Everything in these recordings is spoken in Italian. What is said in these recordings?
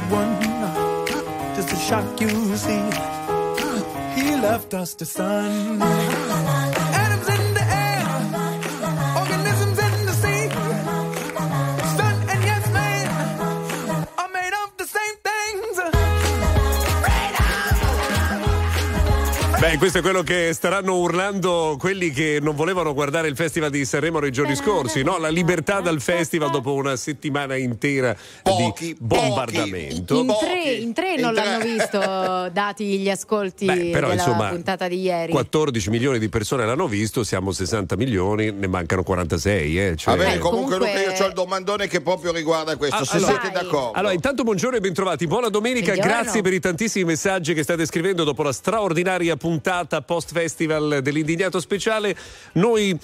you one. Just to shock you, see, he left us to sun. Beh, questo è quello che staranno urlando quelli che non volevano guardare il Festival di Sanremo nei giorni scorsi, no? La eh, libertà dal esatto. festival dopo una settimana intera pochi, di bombardamento. In tre, in tre non in tre. l'hanno visto, dati gli ascolti Beh, però, della insomma, puntata di ieri. 14 milioni di persone l'hanno visto, siamo 60 milioni, ne mancano 46. Eh, cioè... Vabbè, eh, comunque, comunque... Luca, io ho il domandone che proprio riguarda questo, ah, se allora, siete d'accordo. Allora, intanto buongiorno e bentrovati, buona domenica, buongiorno. grazie per i tantissimi messaggi che state scrivendo dopo la straordinaria puntata post festival dell'indignato speciale. Noi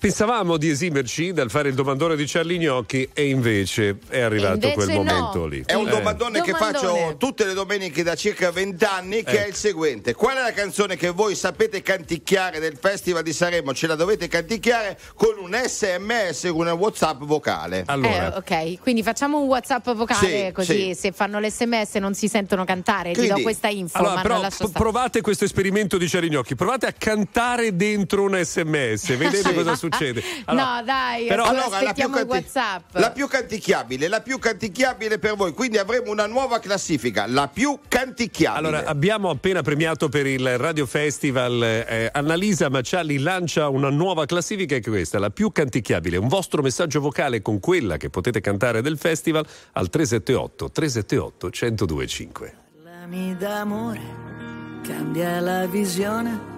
Pensavamo di esimerci dal fare il domandone di Charlie Gnocchi e invece è arrivato invece quel no. momento lì. È un Eh. domandone che faccio tutte le domeniche da circa vent'anni, che Eh. è il seguente: Qual è la canzone che voi sapete canticchiare del Festival di Sanremo? Ce la dovete canticchiare con un sms, con un WhatsApp vocale. Allora, Eh, ok, quindi facciamo un WhatsApp vocale Sì, così sì. se fanno l'SMS non si sentono cantare. Ti do Quindi- questa info, allora, ma però p- provate questo esperimento di Charlie Gnocchi, provate a cantare dentro un sms, vedete Sì. cosa succede. Allora, no, dai, però- allora, la più, canti- WhatsApp. la più canticchiabile, la più canticchiabile per voi, quindi avremo una nuova classifica, la più canticchiabile. Allora, abbiamo appena premiato per il Radio Festival eh, Annalisa Macialli lancia una nuova classifica che è questa, la più canticchiabile. Un vostro messaggio vocale con quella che potete cantare del festival al 378 378 1025. Parlami d'amore, cambia la visione.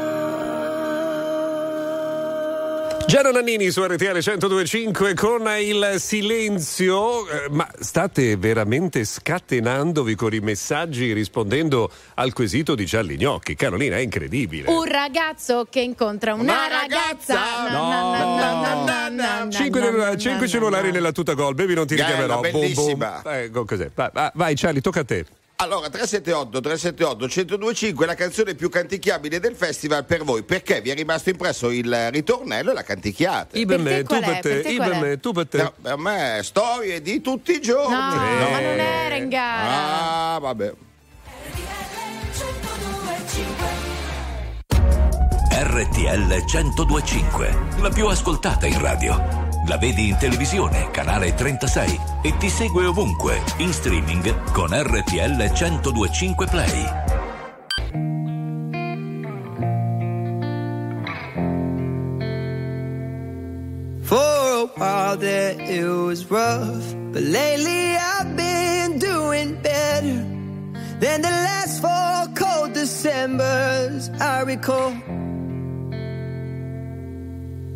Gianna Nannini su RTL 1025 con il silenzio, eh, ma state veramente scatenandovi con i messaggi rispondendo al quesito di Charlie Gnocchi. Carolina, è incredibile. Un ragazzo che incontra una, Una ragazza. ragazza. Na, Cinque, cellulari- nella tuta gol, bevi non ti richiamerò. Boom, boom. bellissima. Ecco cos'è. Vai, vai, vai, Charlie, tocca a te. Allora, 378 378 1025 la canzone più canticchiabile del festival per voi, perché vi è rimasto impresso il ritornello e la canticchiate. I per tu per te, i per me, tu per te. No, per me storie di tutti i giorni. No, ma non era in gara. Ah, vabbè. RTL 1025, la più ascoltata in radio. La vedi in televisione, canale 36 e ti segue ovunque, in streaming con RTL 1025 Play. For a while there it was rough, but lately I've been doing better than the last four cold Decembers I recall.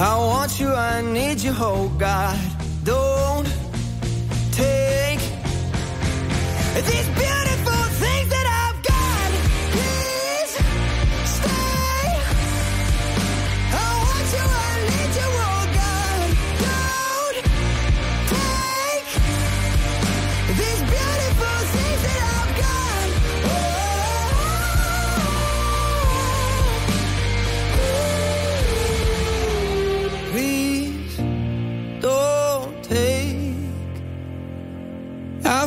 I want you, I need you, oh God. Don't take these beautiful.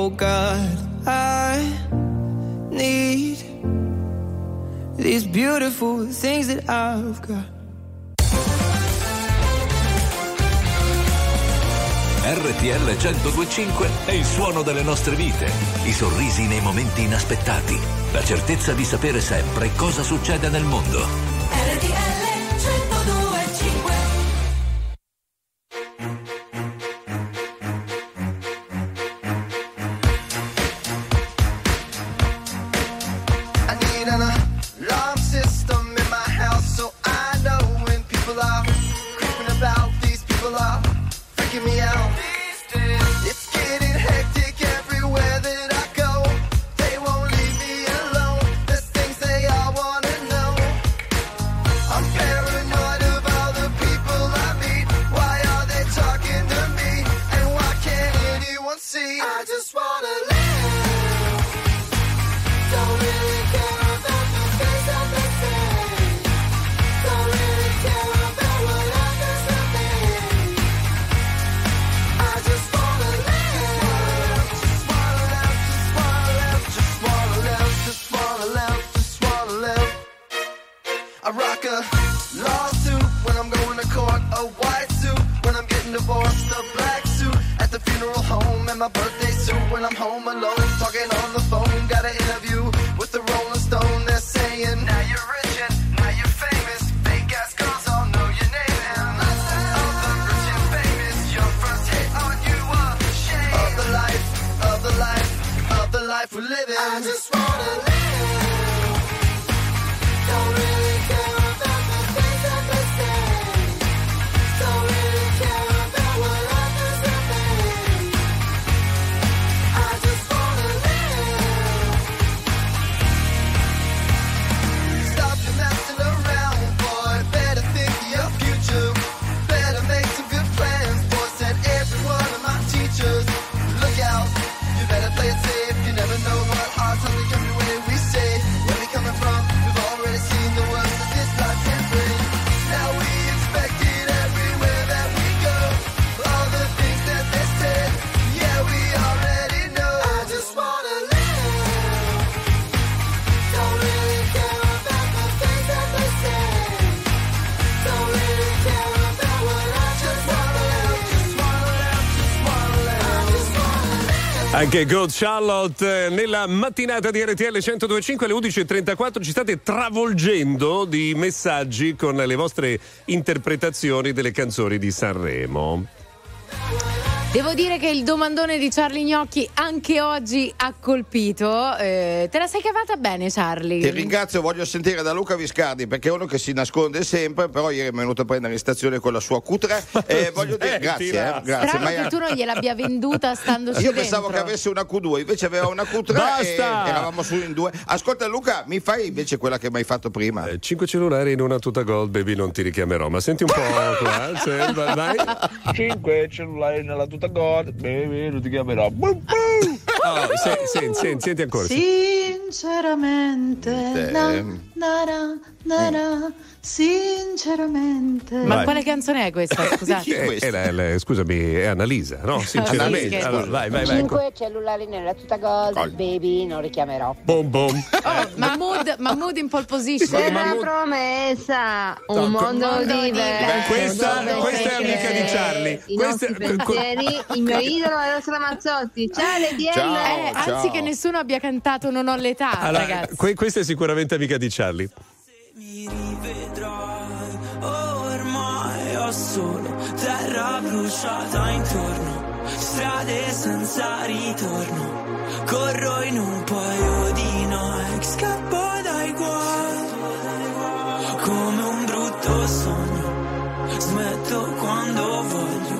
oh God, I need these beautiful things that I've got. RTL 1025 è il suono delle nostre vite, i sorrisi nei momenti inaspettati, la certezza di sapere sempre cosa succede nel mondo. Anche Good Charlotte eh, nella mattinata di RTL 1025 alle 11.34 ci state travolgendo di messaggi con le vostre interpretazioni delle canzoni di Sanremo. Devo dire che il domandone di Charlie Gnocchi anche oggi ha colpito. Eh, te la sei cavata bene, Charlie? Ti ringrazio, voglio sentire da Luca Viscardi perché è uno che si nasconde sempre, però ieri è venuto a prendere in stazione con la sua Q3 e voglio dire grazie, eh, grazie. Ma che tu non gliel'abbia venduta standoci Io pensavo dentro. che avesse una Q2, invece aveva una Q3 Basta! e eravamo su in due. Ascolta Luca, mi fai invece quella che mi hai fatto prima? Eh, Cinque cellulari in una tuta gold, baby, non ti richiamerò. Ma senti un po' qua, vai, vai. 5 cellulari nella tuta God, baby, non ti chiamerò. Oh, se- se- se- senti ancora. sì. Sinceramente, na, na, na, na, na, sinceramente. Ma Vai. quale canzone è questa? Scusate. Eh, è la- la- scusami, è Annalisa, no? Sinceramente. Annalisa. Allora, vai, vai, vai. Cinque cellulari nella tuta gold, baby, non richiamerò. Bom bom. Oh, Mahmood, Mahmood in pole position. Una promessa, un mondo Mondo diverso. Questa- questa è amica di Charlie. I Questa- nostri pensieri, il mio idolo è Rosa Ramazzotti. Ciao, Lediella. Eh, anzi che nessuno abbia cantato Non ho l'età, Allora, ragazzi. que- questa è sicuramente amica di Charlie. Ormai ho solo terra bruciata intorno, strade senza ritorno. Corro in un paio di Nike, scappo dai guai, come un brutto sogno. Smetto quando voglio.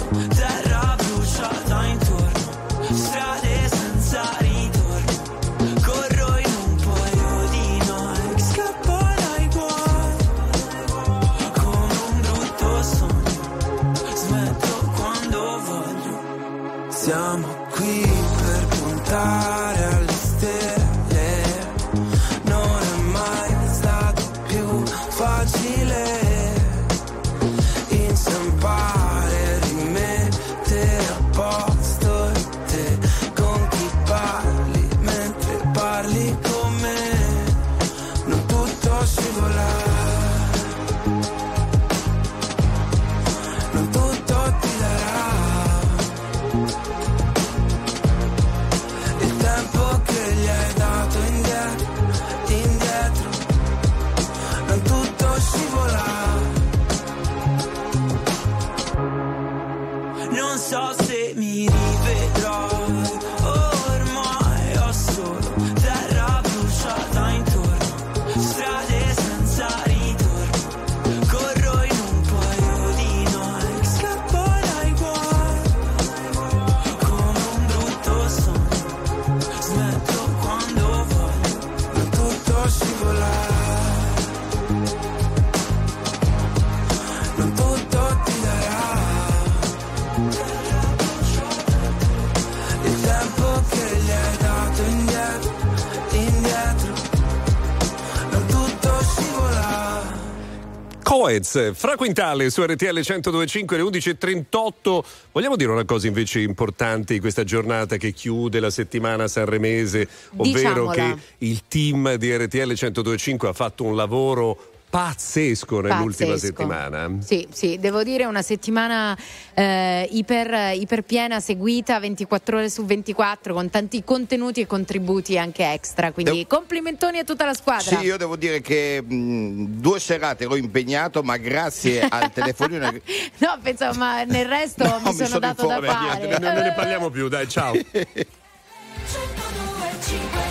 Coez, Fra Quintale su RTL 1025 alle 11.38. Vogliamo dire una cosa invece importante di questa giornata che chiude la settimana sanremese, ovvero Diciamola. che il team di RTL 1025 ha fatto un lavoro pazzesco nell'ultima Pazzesco. settimana. Sì, sì, devo dire una settimana eh, iper, iperpiena, seguita 24 ore su 24 con tanti contenuti e contributi anche extra. Quindi Devo- complimentoni a tutta la squadra. Sì, io devo dire che mh, due serate ero impegnato, ma grazie al telefonino. No, pensavo, ma nel resto No, mi mi sono sono dato da fare. Niente, non ne parliamo più, dai, ciao.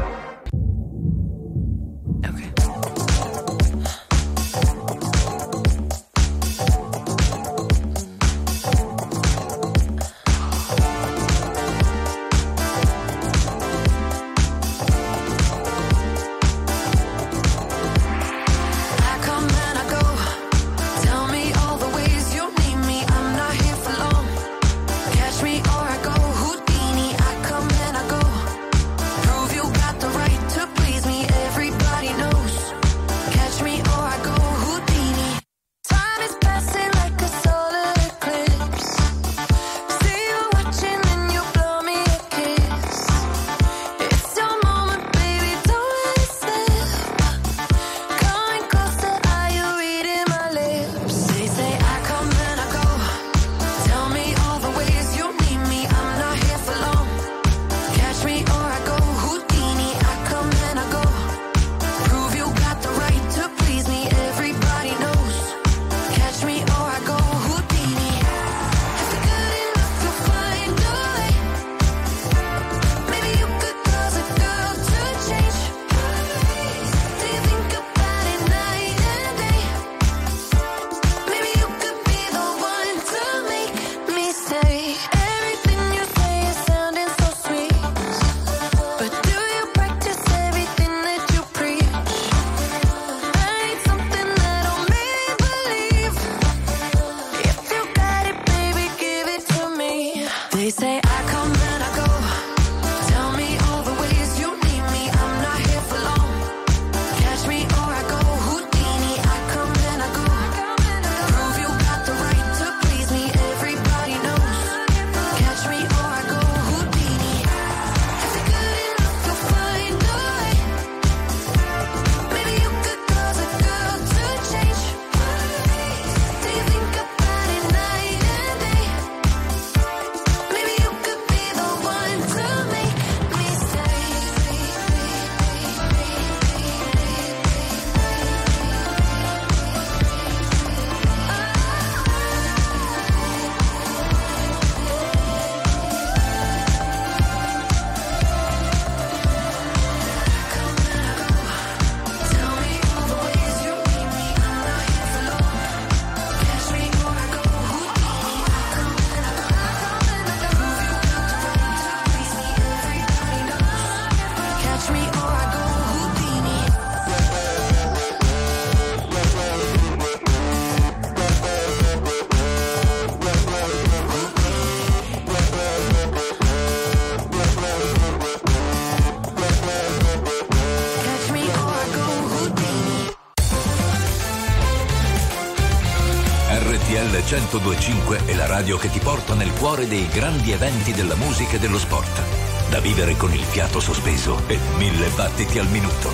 1025 è la radio che ti porta nel cuore dei grandi eventi della musica e dello sport. Da vivere con il fiato sospeso e mille battiti al minuto.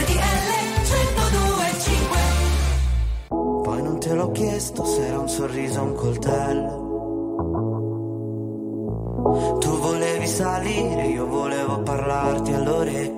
RTL 1025 Poi non te l'ho chiesto se era un sorriso o un coltello. Tu volevi salire, io volevo parlarti all'orecchio.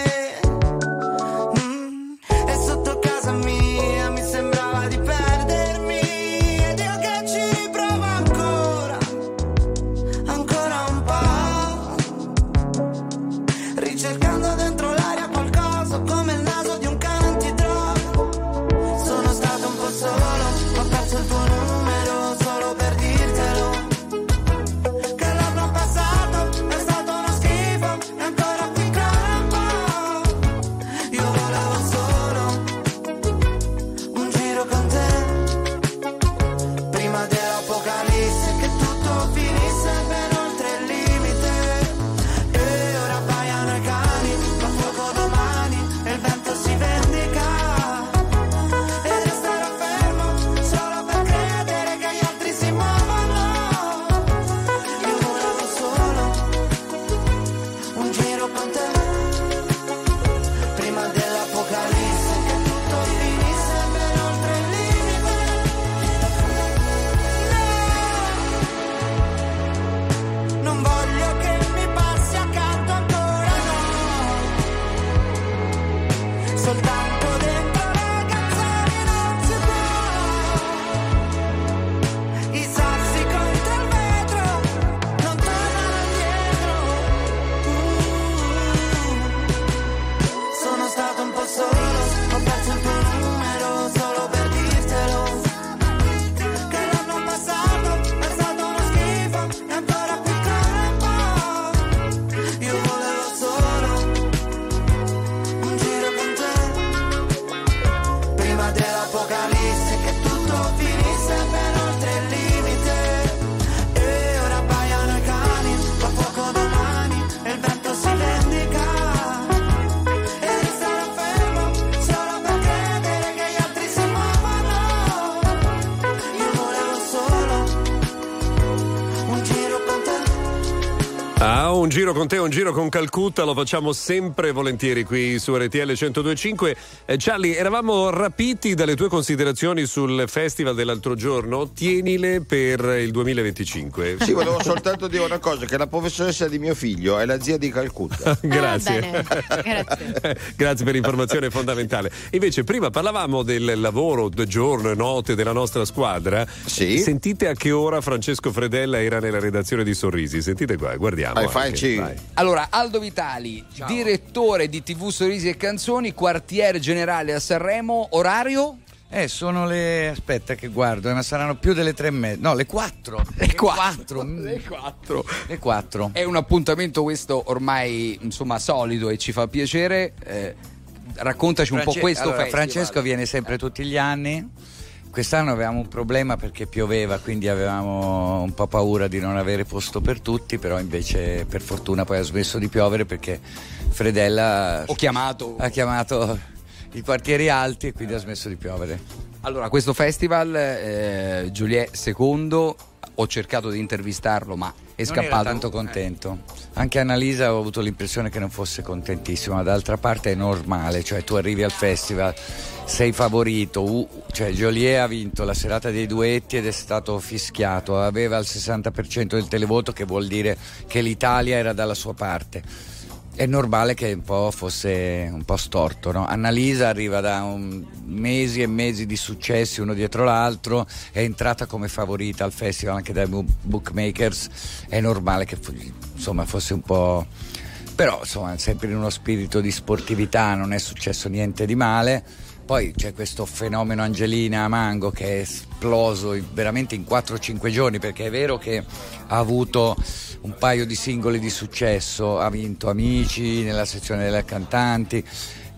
Giro con te, un giro con Calcutta, lo facciamo sempre volentieri qui su RTL 1025. Eh, Charlie, eravamo rapiti dalle tue considerazioni sul festival dell'altro giorno, tienile per il 2025. Sì, volevo soltanto dire una cosa, che la professoressa di mio figlio è la zia di Calcutta. Grazie. bene. Grazie. Grazie per l'informazione fondamentale. Invece, prima parlavamo del lavoro, del giorno e notte della nostra squadra. Sì. Sentite a che ora Francesco Fredella era nella redazione di Sorrisi. Sentite qua, guardiamo. Vai, anche, vai. Allora, Aldo Vitali, direttore di TV Sorrisi e Canzoni, quartiere generale a Sanremo, orario? Eh, sono le. Aspetta che guardo, eh, ma saranno più delle tre e mezza. No, le quattro. Le quattro. Le quattro. Le quattro. È un appuntamento questo ormai insomma solido e ci fa piacere. Eh, raccontaci un po' questo allora, festival. Francesco viene sempre tutti gli anni. Quest'anno avevamo un problema perché pioveva, quindi avevamo un po' paura di non avere posto per tutti, però invece per fortuna poi ha smesso di piovere perché Fredella chiamato. ha chiamato i quartieri alti e quindi ha smesso di piovere. Allora, questo festival, eh, Giuliet II, ho cercato di intervistarlo, ma è Non scappato. tanto contento. Anche Annalisa ho avuto l'impressione che non fosse contentissima, ma d'altra parte è normale, cioè tu arrivi al festival, sei favorito, u- cioè Joliet ha vinto la serata dei duetti ed è stato fischiato, aveva il 60% del televoto che vuol dire che l'Italia era dalla sua parte. È normale che un po' fosse un po' storto. No? Annalisa arriva da un- mesi e mesi di successi uno dietro l'altro, è entrata come favorita al festival anche dai bookmakers, è normale che insomma, fosse un po'... Però insomma sempre in uno spirito di sportività, non è successo niente di male. Poi c'è questo fenomeno Angelina Mango che è esploso veramente in 4-5 giorni perché è vero che ha avuto un paio di singoli di successo, ha vinto Amici nella sezione delle cantanti,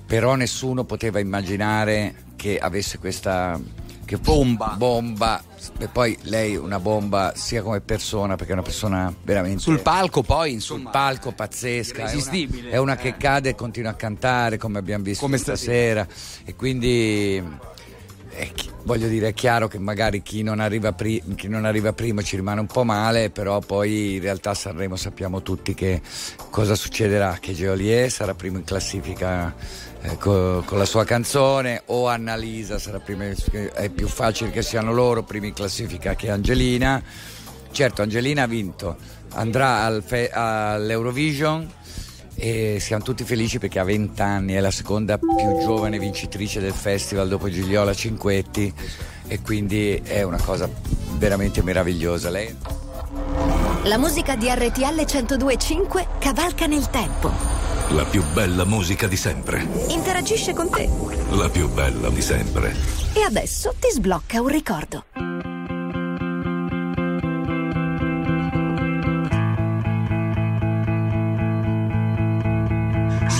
però nessuno poteva immaginare che avesse questa che bomba. bomba e poi lei una bomba sia come persona perché è una persona veramente Sul palco poi, insomma, sul palco pazzesca è una- è una, Eh. che cade e continua a cantare come abbiamo visto Come stasera e quindi chi- voglio dire è chiaro che magari chi non, arriva pri- chi non arriva primo ci rimane un po' male però poi in realtà Sanremo sappiamo tutti che cosa succederà che Geolier sarà primo in classifica eh, co- con la sua canzone o Annalisa sarà prima è più facile che siano loro primi in classifica che Angelina. Certo Angelina ha vinto andrà al fe- all'Eurovision e siamo tutti felici perché ha 20 anni, è la seconda più giovane vincitrice del festival dopo Gigliola Cinquetti e quindi è una cosa veramente meravigliosa. Lei La musica di RTL 1025 cavalca nel tempo. La più bella musica di sempre. Interagisce con te. La più bella di sempre. E adesso ti sblocca un ricordo.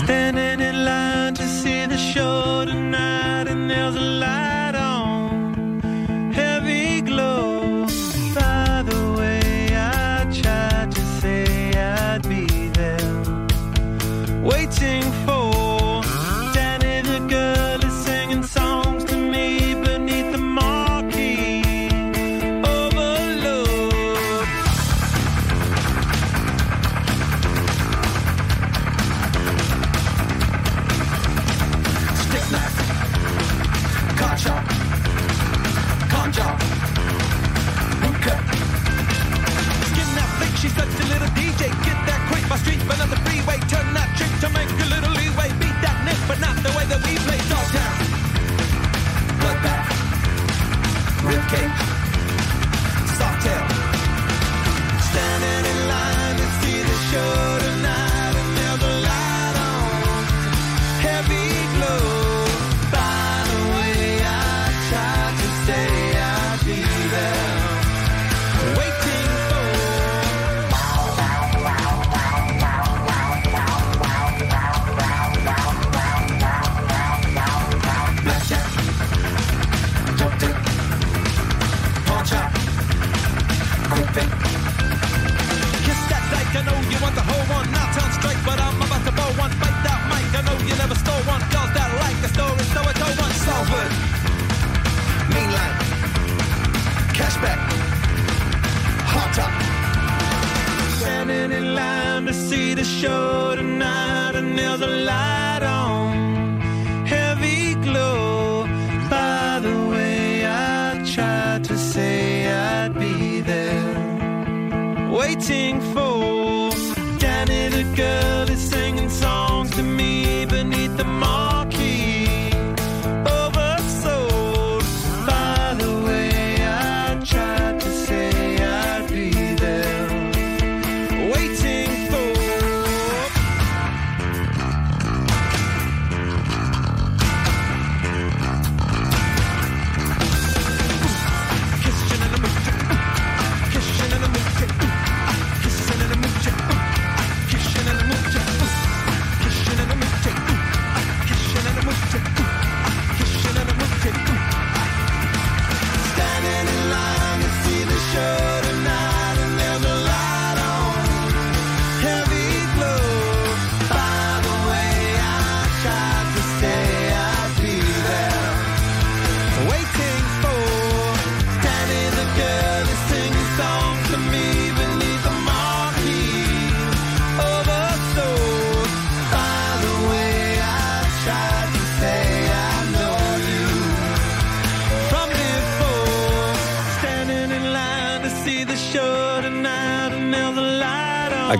Standing in line to see the show tonight, and there's a light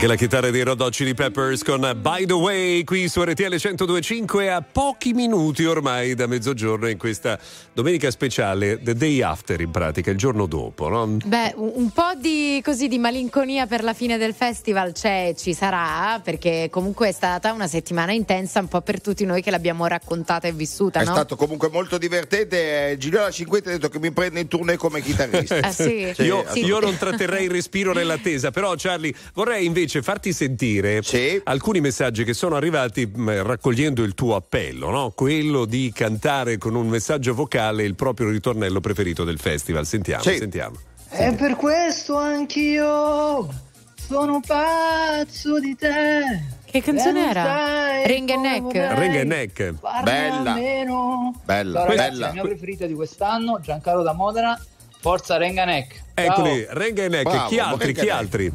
Anche la chitarra dei Red Hot Chili Peppers con By the Way qui su RTL 1025 a pochi minuti ormai da mezzogiorno in questa domenica speciale The Day After in pratica, il giorno dopo, no? Beh, un po' di, così, di malinconia per la fine del festival c'è, ci sarà, perché comunque è stata una settimana intensa un po' per tutti noi che l'abbiamo raccontata e vissuta, È no? stato comunque molto divertente. Eh, Gigliola Cinquetti ha detto che mi prende in tournée come chitarrista. Ah, sì? io, Sì. io non tratterrei il respiro nell'attesa, però Charlie vorrei invece farti sentire alcuni messaggi che sono arrivati mh, raccogliendo il tuo appello, no? quello di cantare con un messaggio vocale il proprio ritornello preferito del festival. Sentiamo, Sì. sentiamo. E per questo anch'io sono pazzo di te. Che canzone era? Ring and Neck? Ring and Neck. Bella. meno. Bella, Ciao, ragazzi, bella. La mia preferita di quest'anno, Giancarlo da Modena. Forza Renga Neck. Ciao. Eccoli, Renga e Neck. Bravo, chi altri? Chi Neck. altri?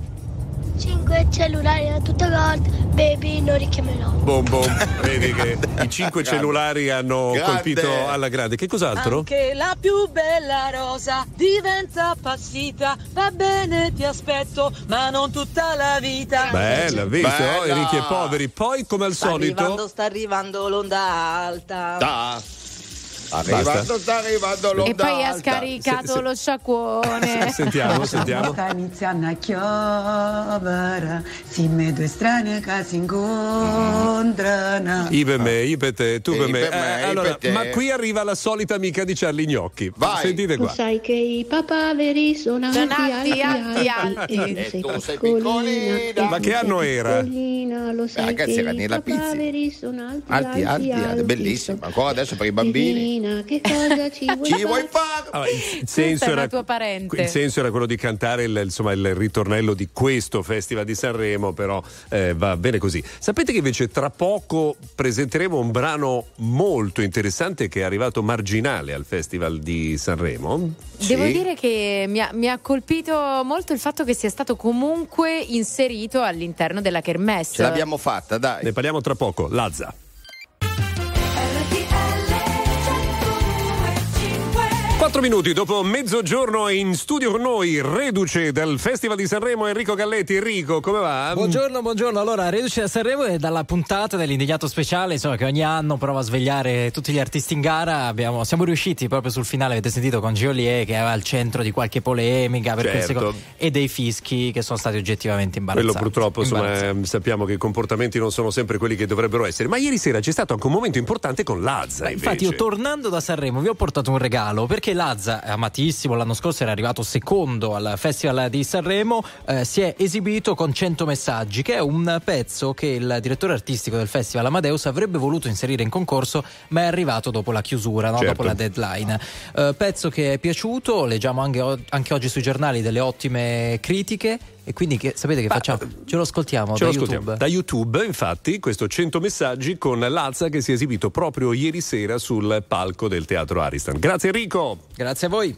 5 cellulari a tutta gold, baby non richiamerò. Bom bom, vedi che i cinque Grande. cellulari hanno Grande. colpito alla grande. Che cos'altro? Anche la più bella rosa diventa appassita. Va bene, ti aspetto, ma non tutta la vita. Bella, visto? Bella. I ricchi e poveri. Poi, come al Sta arrivando, solito. sta arrivando l'onda alta. Da. Arrivando, sta arrivando l'onda E poi ha scaricato Se- se- lo sciacquone. Sentiamo, sentiamo. Sta iniziando a chiovere, si me due strane che si incontrano. I per me, i per te, tu per me. per me, Eh, allora, per ma qui arriva la solita amica di Charlie Gnocchi. Vai. Sentite Tu qua. sai che i papaveri sono alti, alti, alti, alti, alti. E tu E sei piccolina. Ma che anno era? Lo sai ragazzi, era i Nella sono alti, Alti, alti, alti, bellissimo. Ancora adesso per i bambini. Divina, che cosa ci vuoi Ci vuoi fare? fare? Allora, il, senso era, una tua parente. il senso era quello di cantare il, insomma, il ritornello di questo Festival di Sanremo, però eh, va bene così. Sapete che invece tra poco presenteremo un brano molto interessante che è arrivato marginale al Festival di Sanremo? Devo Sì. dire che mi ha, mi ha colpito molto il fatto che sia stato comunque inserito all'interno della Kermesse. Ce l'abbiamo fatta, dai. Ne parliamo tra poco. Lazza. Quattro minuti dopo mezzogiorno è in studio con noi, reduce dal Festival di Sanremo Enrico Galletti. Enrico, come va? Buongiorno, buongiorno. Allora, reduce da Sanremo e dalla puntata dell'indignato speciale, insomma, che ogni anno prova a svegliare tutti gli artisti in gara. Abbiamo- siamo riusciti proprio sul finale, avete sentito con Giolier che era al centro di qualche polemica per queste Certo. cose, e dei fischi che sono stati oggettivamente Quello imbarazzanti. purtroppo insomma, Imbarazzanti. ehm, sappiamo che i comportamenti non sono sempre quelli che dovrebbero essere. Ma ieri sera c'è stato anche un momento importante con Lazza. Beh, infatti, io tornando da Sanremo vi ho portato un regalo perché Lazza, amatissimo, l'anno scorso era arrivato secondo al Festival di Sanremo, eh, si è esibito con 100 messaggi, che è un pezzo che il direttore artistico del Festival Amadeus avrebbe voluto inserire in concorso, ma è arrivato dopo la chiusura, no? Certo. dopo la deadline. Eh, pezzo che è piaciuto, leggiamo anche, anche oggi sui giornali delle ottime critiche. E quindi che, sapete che facciamo? Ce lo ascoltiamo Ce da lo ascoltiamo. YouTube. Da YouTube, infatti, questo 100 messaggi con Lazza che si è esibito proprio ieri sera sul palco del Teatro Ariston. Grazie Enrico. Grazie a voi.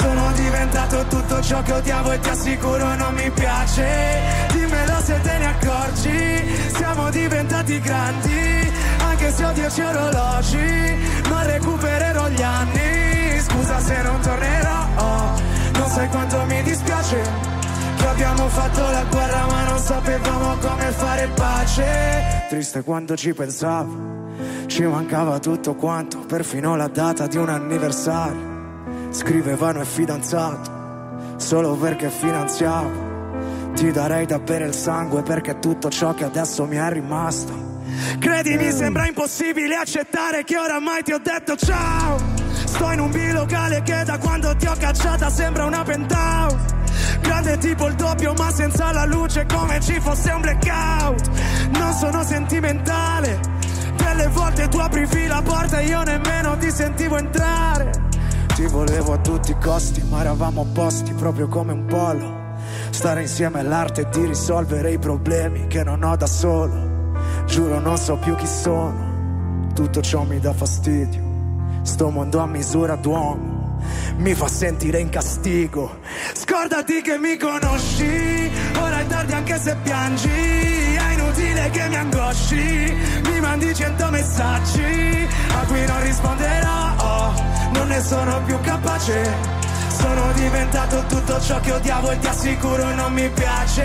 sono diventato tutto ciò che odiavo e ti assicuro non mi piace. Dimmelo se te ne accorgi Siamo diventati grandi Anche se ho dieci orologi Non recupererò gli anni. Scusa se non tornerò Non sai quanto mi dispiace Che abbiamo fatto la guerra ma non sapevamo come fare pace. Triste quando ci pensavo Ci mancava tutto quanto Perfino la data di un anniversario Scrivevano è fidanzato Solo perché finanziavo. Ti darei da bere il sangue Perché tutto ciò che adesso mi è rimasto. Credimi sembra impossibile accettare Che oramai ti ho detto ciao. Sto in un bilocale che da quando ti ho cacciata Sembra una penthouse. Grande tipo il doppio ma senza la luce Come ci fosse un blackout. Non sono sentimentale Delle volte tu aprivi la porta e io nemmeno ti sentivo entrare ti volevo a tutti i costi, ma eravamo opposti proprio come un polo. Stare insieme è l'arte di risolvere i problemi che non ho da solo. Giuro non so più chi sono, tutto ciò mi dà fastidio. Sto mondo a misura d'uomo mi fa sentire in castigo. Scordati che mi conosci, ora è tardi anche se piangi. È inutile che mi angosci, mi mandi cento messaggi a cui non risponderò non ne sono più capace. Sono diventato tutto ciò che odiavo e ti assicuro non mi piace.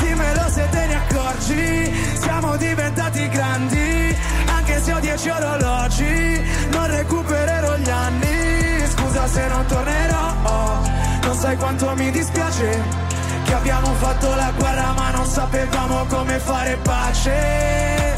Dimmelo se te ne accorgi, siamo diventati grandi, anche se ho dieci orologi, non recupererò gli anni. Scusa se non tornerò, non sai quanto mi dispiace. Che abbiamo fatto la guerra ma non sapevamo come fare pace.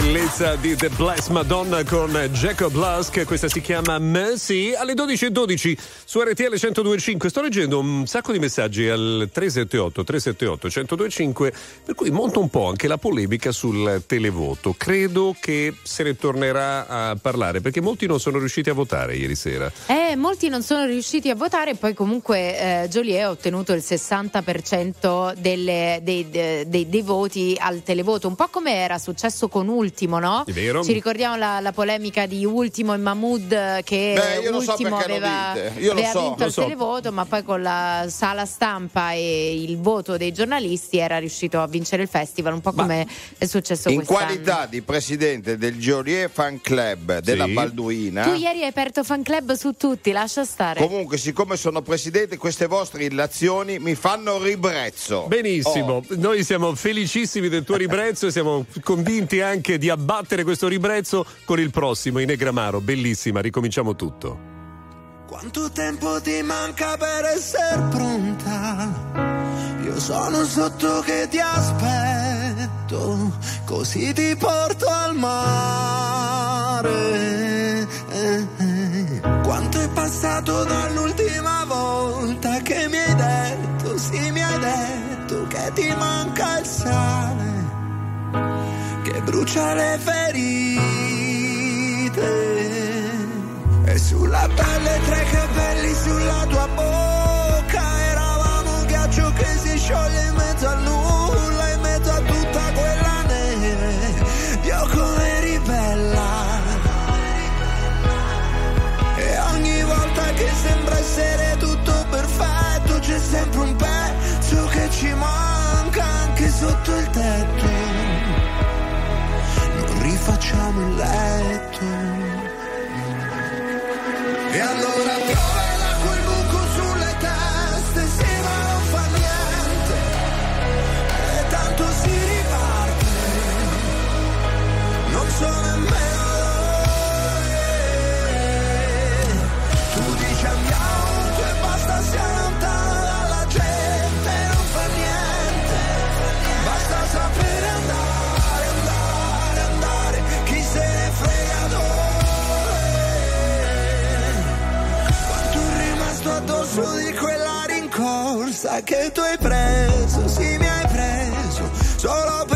Bellezza di The Blessed Madonna con Jacob Lusk, questa si chiama Mercy. Alle 12.12 su RTL 1025 sto leggendo un sacco di messaggi al 378 378 1025 per cui monta un po' anche la polemica sul televoto. Credo che se ne tornerà a parlare perché molti non sono riusciti a votare ieri sera. Eh, molti non sono riusciti a votare, poi comunque eh, Joliet ha ottenuto il 60% delle- dei, dei- dei- dei voti al televoto, un po' come era successo con Ultimo, no? È vero. Ci ricordiamo la, la polemica di Ultimo e Mahmood che Beh, io lo so Ultimo lo aveva, aveva so. vinto Lo il so. televoto, ma poi con la sala stampa e il voto dei giornalisti era riuscito a vincere il festival, un po' come è successo In quest'anno. qualità di presidente del Joliet Fan Club della Sì. Balduina. Tu ieri hai aperto fan club su tutti, lascia stare. Comunque, siccome sono presidente, queste vostre illazioni mi fanno ribrezzo. Benissimo, Oh. noi siamo felicissimi del tuo ribrezzo e siamo convinti anche di abbattere questo ribrezzo con il prossimo in Negramaro. Bellissima, ricominciamo tutto. Quanto tempo ti manca per essere pronta? Io sono sotto che ti aspetto, così ti porto al mare. Passato dall'ultima volta che mi hai detto, sì mi hai detto che ti manca il sale, che brucia le ferite. E sulla pelle tre capelli sulla tua bocca Eravamo un ghiaccio che si scioglie in mezzo a nulla sotto il tetto. Non rifacciamo il letto rincorsa che tu hai preso, sì mi hai preso, solo per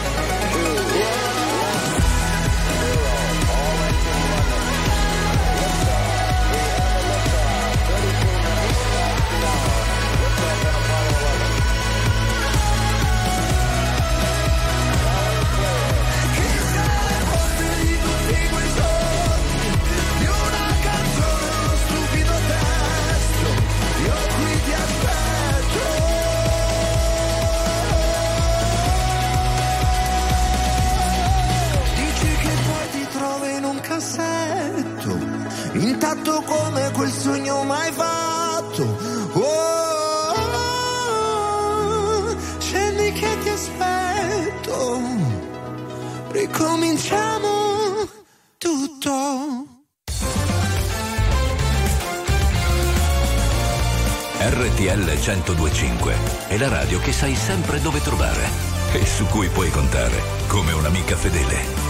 come quel sogno mai fatto. Oh, scendi che ti aspetto, ricominciamo tutto. RTL 1025 è la radio che sai sempre dove trovare e su cui puoi contare come un'amica fedele.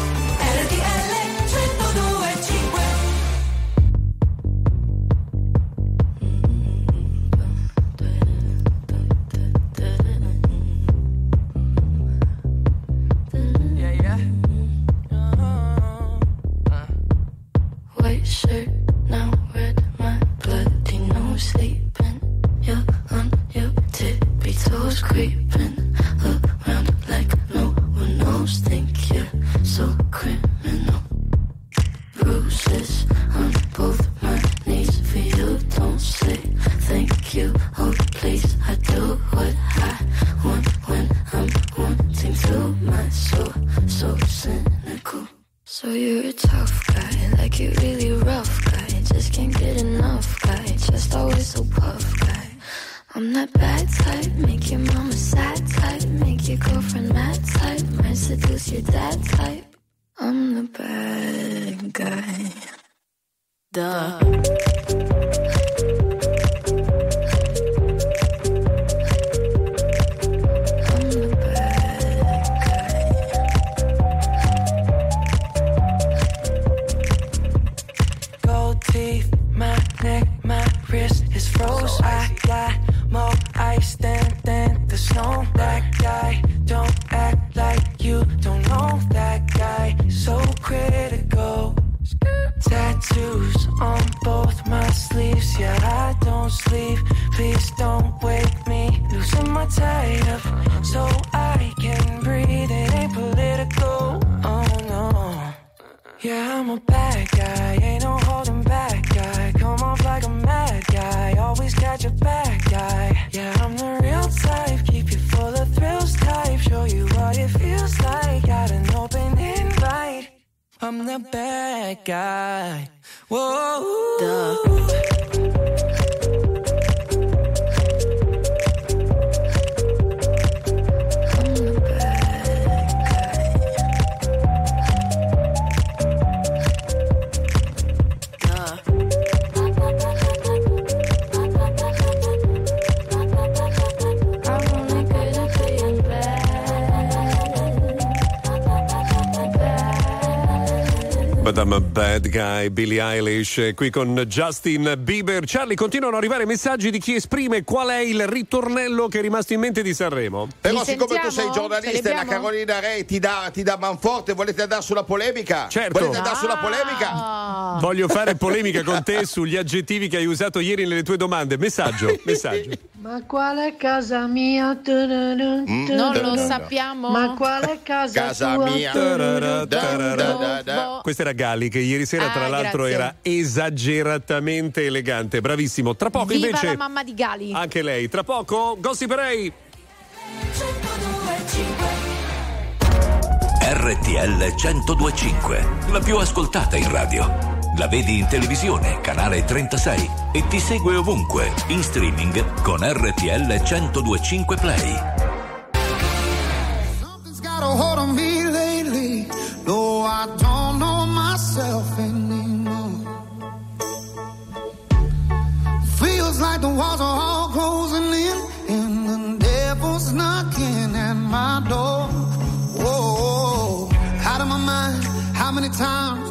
Billie Eilish, qui con Justin Bieber. Charlie, continuano ad arrivare messaggi di chi esprime qual è il ritornello che è rimasto in mente di Sanremo. Però siccome tu sei giornalista e la Carolina Re ti dà, ti dà manforte, volete andare sulla polemica? Certo. Volete andare sulla polemica? Voglio fare polemica con te sugli aggettivi che hai usato ieri nelle tue domande. Messaggio, messaggio. Ma quale casa mia? Mm, Non lo sappiamo. Ma quale casa, Casa tua? mia. Questo era Gali che ieri sera tra Ah, l'altro grazie. era esageratamente elegante, bravissimo. Tra poco Viva invece la mamma di Gali. anche lei, tra poco Gossip Ray. RTL 1025, la più ascoltata in radio. La vedi in televisione, canale 36 e ti segue ovunque, in streaming con RTL 1025 Play. Something's got a hold on me lately. No, I don't know myself anymore. Feels like the walls are all closing in, and the devil's knocking at my door. Whoa, out of my mind. How many times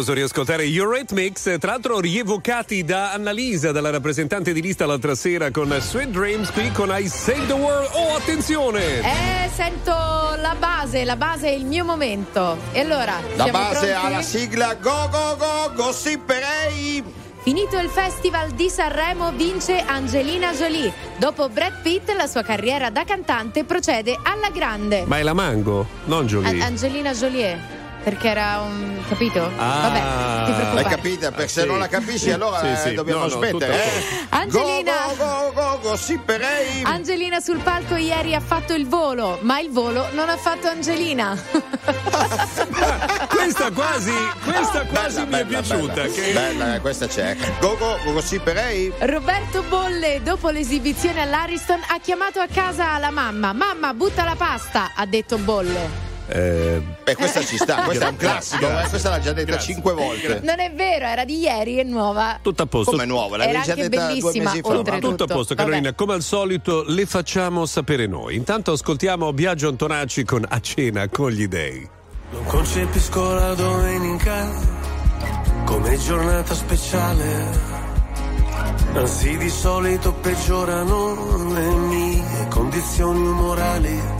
Meraviglioso riascoltare Eurythmics, tra l'altro rievocati da Annalisa, dalla rappresentante di lista l'altra sera con Sweet Dreams qui con I Save the World. Oh, attenzione! Eh, sento la base, la base è il mio momento. E allora, La siamo base pronti? alla sigla Go Go Go Gossiperei! Finito il Festival di Sanremo vince Angelina Jolie. Dopo Brad Pitt la sua carriera da cantante procede alla grande. Ma è la Mango, non Jolie. A- Angelina Jolie. Perché era un. capito? Ah. Vabbè, ti Hai preoccupare. capito? Perché se sì. non la capisci allora Sì, sì. eh, dobbiamo No, no, smettere. eh. Angelina. Go Go Go! Angelina sul palco ieri ha fatto il volo, ma il volo non ha fatto Angelina. Questa quasi, questa quasi mi è piaciuta. Bella, che- bella, eh, questa c'è. Go Go Go Gossiperei! Roberto Bolle, dopo l'esibizione all'Ariston, ha chiamato a casa la mamma. Mamma, butta la pasta, ha detto Bolle. Eh, E questa ci sta, questo è un classico, eh, questa l'ha già detta Grazie. cinque volte. Non è vero, era di ieri, è nuova. tutto a posto. Come nuova, l'avevi già detta due mesi fa. oltre- Tutto a posto, Vabbè. Carolina. Come al solito, le facciamo sapere noi. Intanto ascoltiamo Biagio Antonacci con A cena con gli dei. Non concepisco la domenica come giornata speciale. Anzi, di solito peggiorano le mie condizioni umorali.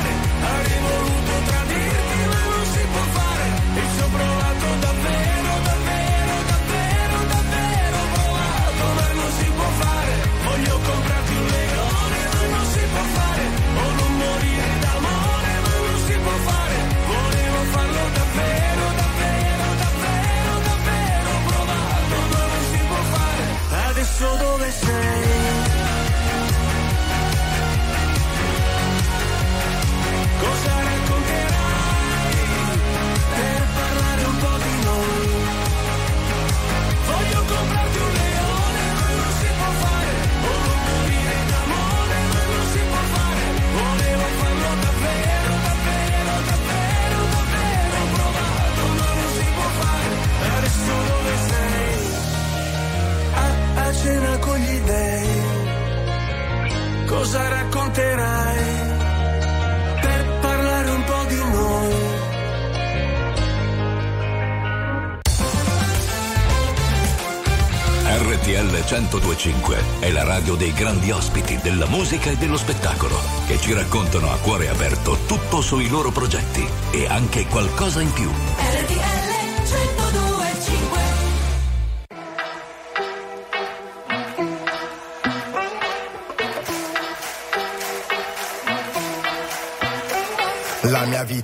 davvero, davvero, davvero, davvero, provato non si può fare, adesso dove sei? Cena con gli dei Cosa racconterai? per parlare un po' di noi. RTL 1025 è la radio dei grandi ospiti della musica e dello spettacolo che ci raccontano a cuore aperto tutto sui loro progetti e anche qualcosa in più. RTL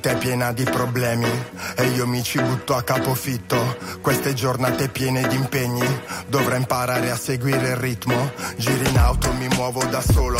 vita è piena di problemi e io mi ci butto a capofitto. Queste giornate piene di impegni, dovrei imparare a seguire il ritmo. Giro in auto, mi muovo da solo,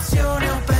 situazione ho perso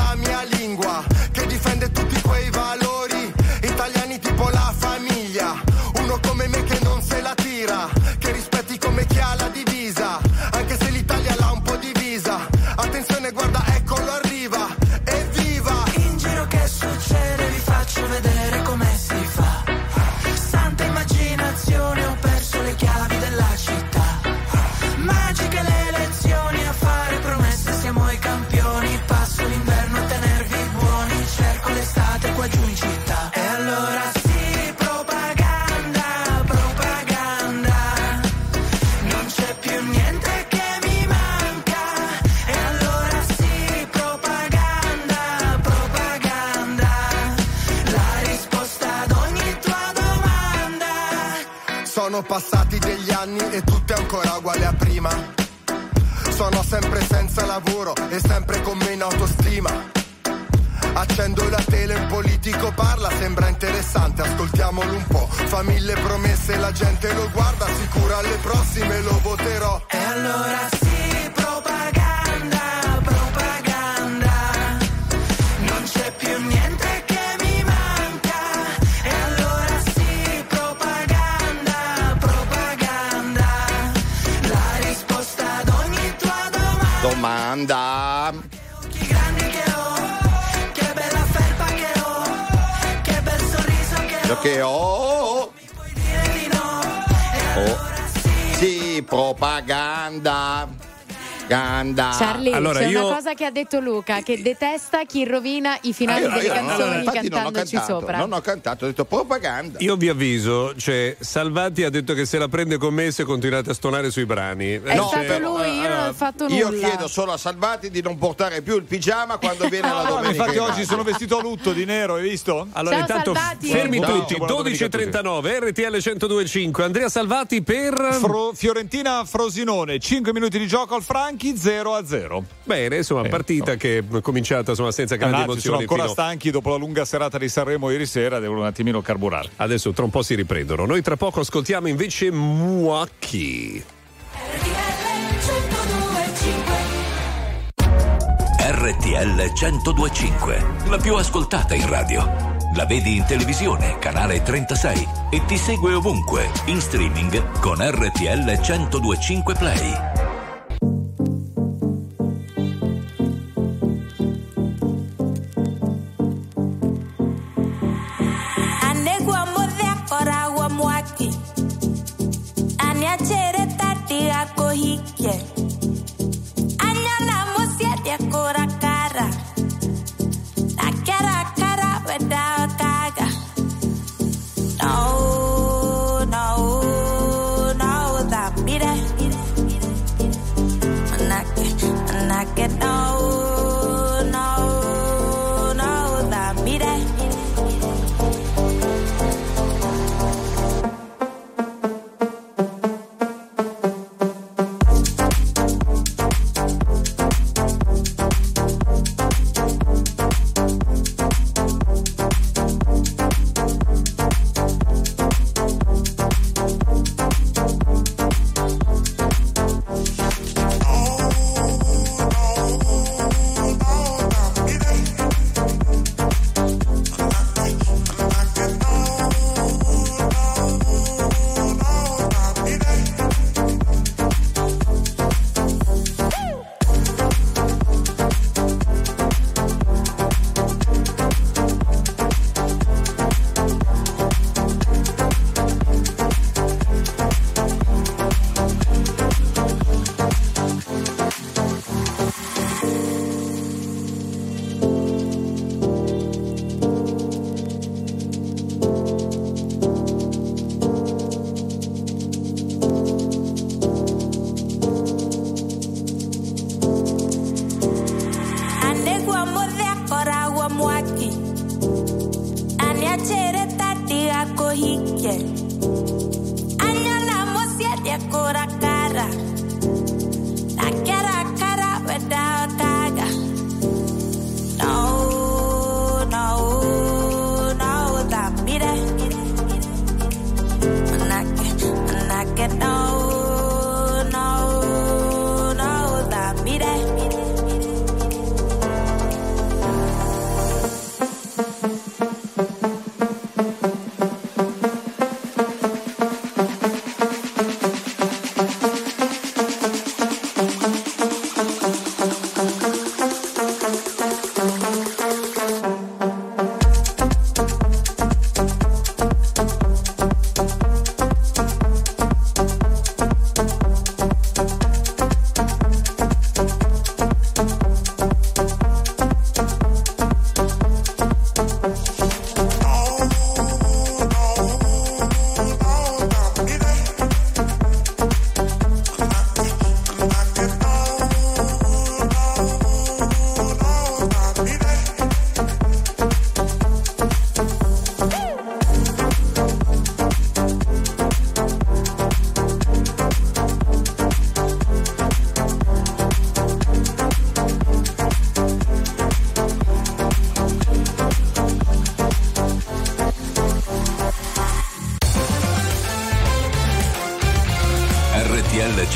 Sono passati degli anni e tutto è ancora uguale a prima. Sono sempre senza lavoro e sempre con meno autostima. Accendo la tele, il politico parla, sembra interessante, ascoltiamolo un po'. Fa mille promesse, la gente lo guarda, sicura alle prossime lo voterò. Sì, propaganda. Ganda. Charlie, Allora, c'è io- una cosa che ha detto Luca che detesta chi rovina i finali Ah, io- delle io- canzoni allora, infatti non ho cantandoci cantato, sopra. Non ho cantato, ho detto propaganda. Io vi avviso, cioè Salvati ha detto che se la prende con me se continuate a stonare sui brani. È No, stato però, lui, io non ho fatto nulla. Io chiedo solo a Salvati di non portare più il pigiama quando viene la No, domenica. infatti in oggi sono vestito a lutto di nero, hai visto? Allora, Ciao, intanto Salvati. fermi Ciao, tutti. 12.39, RTL 1025, Andrea Salvati per... Fro- Fiorentina Frosinone, 5 minuti di gioco al Franchi, 0 a 0. Bene, insomma, partita che è cominciata insomma, senza grandi sono emozioni. ancora fino- stanchi dopo la lunga serata di Sanremo ieri sera, devono un attimino carburare. Adesso tra un po' si riprendono. Noi tra poco ascoltiamo invece Muacchi. RTL 1025, la più ascoltata in radio. La vedi in televisione, canale 36 e ti segue ovunque, in streaming con RTL 1025 Play. hikje. Añalamos siete cora cara. La cara cara without caga. No, no, no, no.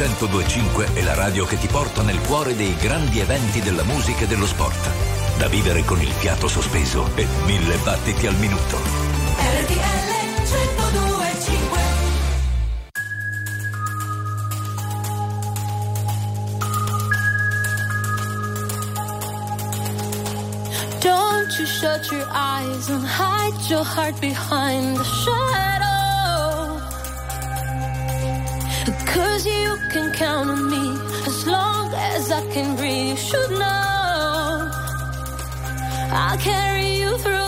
1025 è la radio che ti porta nel cuore dei grandi eventi della musica e dello sport. Da vivere con il fiato sospeso e mille battiti al minuto. RTL 1025 Don't you shut your eyes and hide your heart behind the shadow. Cause you can count on me as long as I can breathe. You should know I'll carry you through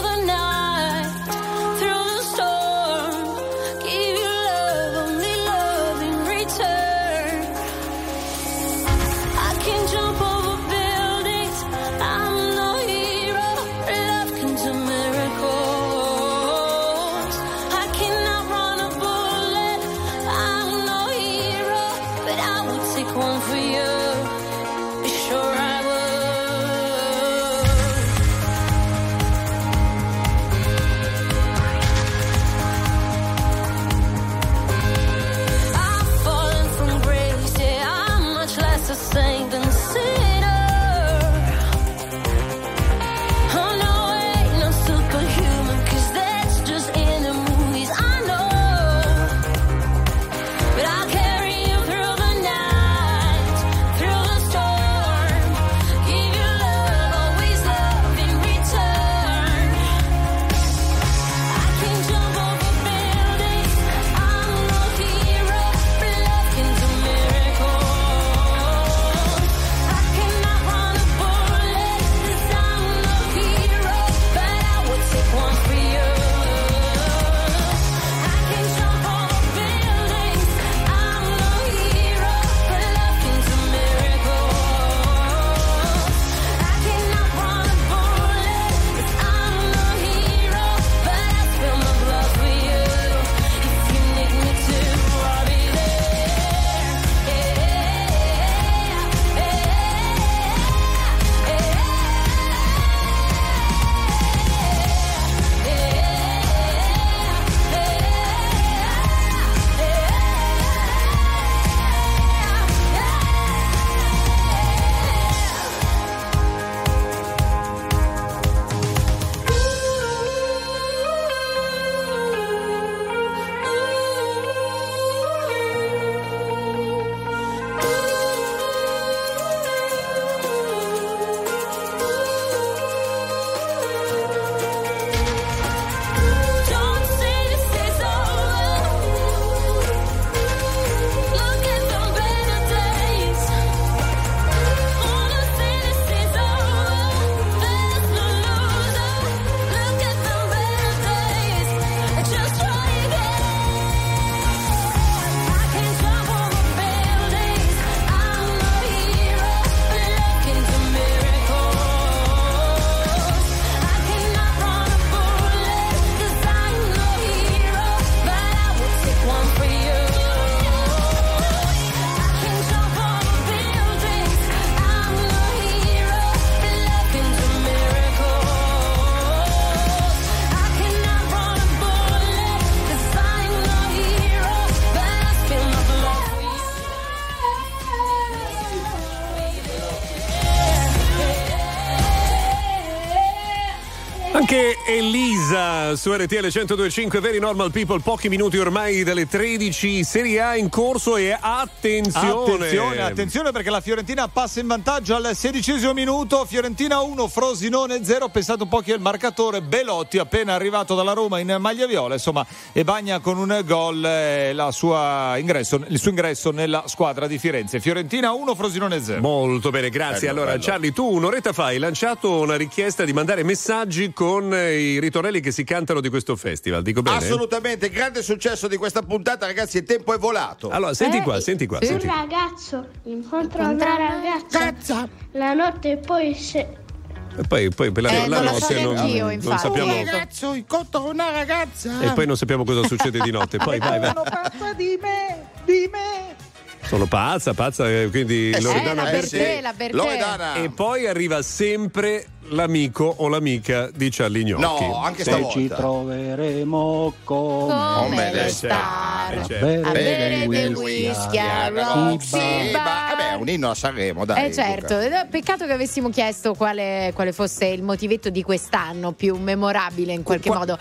su RTL 1025 Very Normal People, pochi minuti ormai dalle 13, Serie A in corso e attenzione. Attenzione, attenzione perché la Fiorentina passa in vantaggio al sedicesimo minuto. Fiorentina 1, Frosinone 0. Pensate un po' chi è il marcatore. Belotti, appena arrivato dalla Roma in maglia viola, insomma, e bagna con un gol eh, la sua ingresso, il suo ingresso nella squadra di Firenze. Fiorentina 1, Frosinone 0. Molto bene, grazie. Bello, allora, bello. Charlie, tu un'oretta fa hai lanciato una richiesta di mandare messaggi con eh, i ritornelli che si cantano di questo festival. Dico bene? Assolutamente, grande successo di questa puntata, ragazzi. Il tempo è volato. Allora, senti qua, senti qua. Un Senti. ragazzo incontra una ragazza la notte e poi se... E poi, poi per la, Eh, la non notte non, neanch'io, non infatti. sappiamo. Un ragazzo incontra una ragazza. E poi non sappiamo cosa succede di notte. Poi vai, vai. Di me, di me. Sono pazza, pazza, eh, quindi Eh Loredana eh te, la per te. Loredana. E poi arriva sempre l'amico o l'amica di Charlie Gnocchi. No, anche Sì. stavolta. Ci troveremo come, Come le star certo, eh, certo. bere a bere del del whisky whisky a a Roxy Bar. ma- eh beh, un inno a Sanremo, dai. Eh certo, Luca. Peccato che avessimo chiesto quale, quale fosse il motivetto di quest'anno più memorabile in qualche Qua- modo.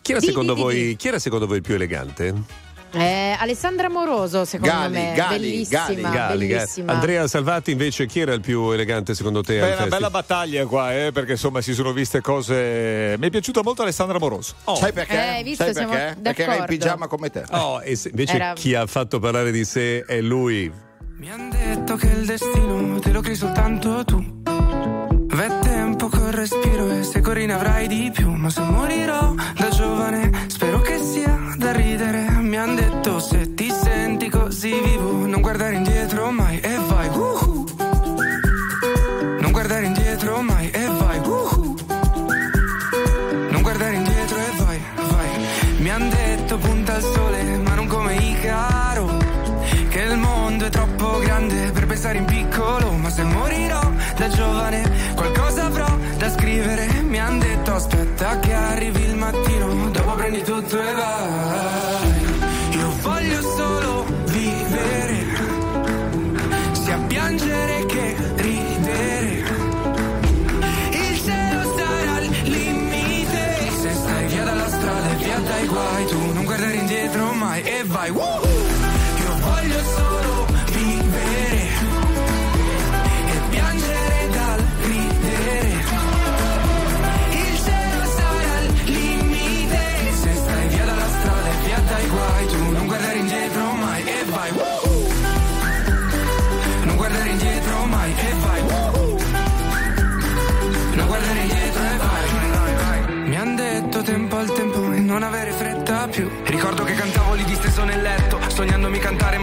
Chi era, Di, secondo di, di, voi, di. chi era secondo voi il più elegante? Eh, Alessandra Moroso, secondo Gali, me, Gali, bellissima, Gali, Galli, Galli. bellissima. Andrea Salvati invece chi era il più elegante secondo te? Beh, è una festival? bella battaglia qua, eh, perché insomma si sono viste cose. Mi è piaciuta molto Alessandra Moroso. Oh. Sai perché? Eh, hai visto, Sai siamo perché? Perché era in d'accordo. pigiama come te. Oh, e se- invece Era- chi ha fatto parlare di sé è lui. Mi han detto che il destino te lo crei soltanto tu. V'è tempo col respiro e se corri ne avrai di più. Ma se morirò da giovane, spero che sia da ridere. Mi han detto se ti senti così vivo, non guardare indietro mai e vai. uhu. Non guardare indietro mai e vai. uhu. Non guardare indietro e vai, vai. Mi han detto punta al sole, ma non come Icaro. Che il mondo è troppo grande per pensare in piccolo.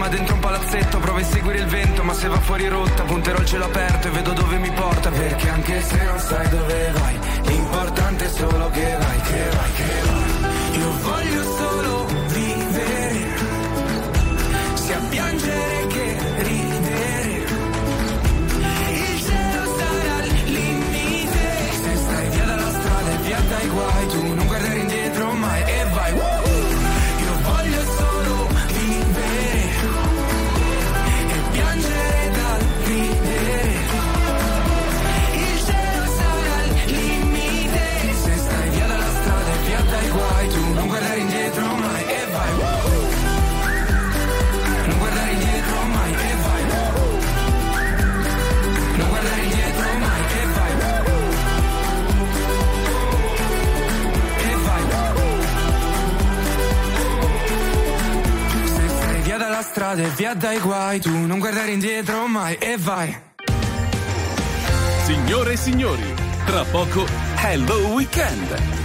Sognandomi cantare ma dentro un palazzetto. Provo a seguire il vento, ma se va fuori rotta, punterò il cielo aperto e vedo dove mi porta. Perché anche se non sai dove vai, l'importante è solo che vai, che vai, che vai. Io voglio solo vivere, sia piangere che ridere. Il cielo sarà al limite Se stai via dalla strada e via dai guai Tu via dalla strada e via dai guai Tu non guardare indietro mai e vai Signore e signori, tra poco Hello Weekend.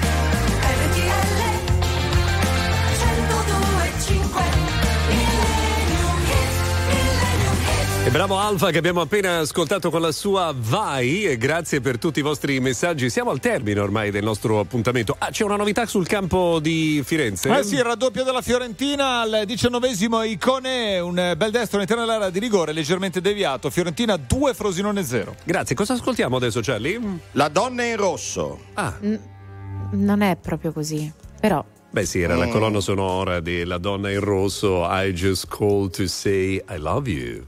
Bravo Alfa che abbiamo appena ascoltato con la sua Vai e grazie per tutti i vostri messaggi. Siamo al termine ormai del nostro appuntamento. Ah, c'è una novità sul campo di Firenze? Eh sì, il raddoppio della Fiorentina al diciannovesimo Icone, un bel destro all'interno dell'area di rigore leggermente deviato. Fiorentina 2, Frosinone 0. Grazie, cosa ascoltiamo adesso Charlie? La donna in rosso. Ah, Non è proprio così, però beh sì, era la Mm. colonna sonora di La donna in rosso, I just called to say I love you.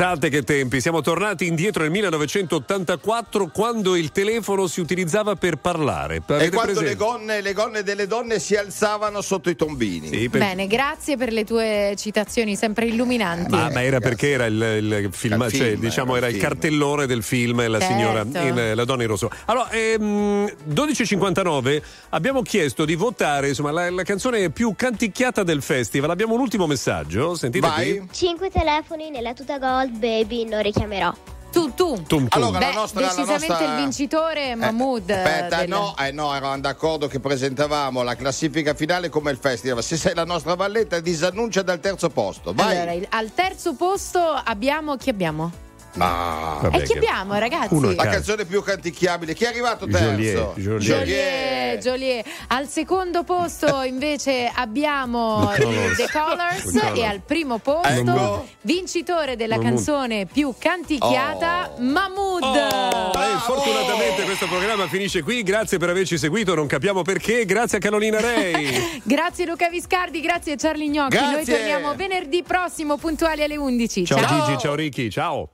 Pensate che tempi, siamo tornati indietro nel 1984 quando il telefono si utilizzava per parlare. E Avete quando presente? le gonne, le gonne delle donne si alzavano sotto i tombini. Sì, per- Bene, grazie per le tue citazioni sempre illuminanti. Ma, ma era perché era il, il film, Il cioè, film, diciamo era il il film. cartellone del film, la Certo. signora, in, la donna in rosso. Allora, ehm, 12.59 abbiamo chiesto di votare insomma, la, la canzone più canticchiata del festival. Abbiamo un ultimo messaggio, sentite Vai. qui. 5 telefoni nella tuta gold, baby, non richiamerò. Tu, tu. Tum, tum. Allora, Beh, la nostra, la decisamente nostra- il vincitore Mahmood. Aspetta, del- no, eh, no, eravamo d'accordo che presentavamo la classifica finale come il festival. Se sei la nostra valletta, disannuncia dal terzo posto. Vai. Allora, il- al terzo posto abbiamo chi abbiamo? Ma Vabbè, e chi che- abbiamo, ragazzi? Uno a la canzone più canticchiabile. Chi è arrivato terzo? Joliet, Joliet. Joliet, Joliet. Al secondo posto invece abbiamo The Colors. The Colors The Colors. e al primo posto Ecco. vincitore della Mahmood. canzone più canticchiata Mahmood. Oh, e fortunatamente questo programma finisce qui. Grazie per averci seguito. Non capiamo perché. Grazie a Carolina Rei. Grazie Luca Viscardi, grazie Charlie Gnocchi. Noi Grazie. torniamo venerdì prossimo puntuali alle 11. ciao Gigi, ciao Ricky, ciao.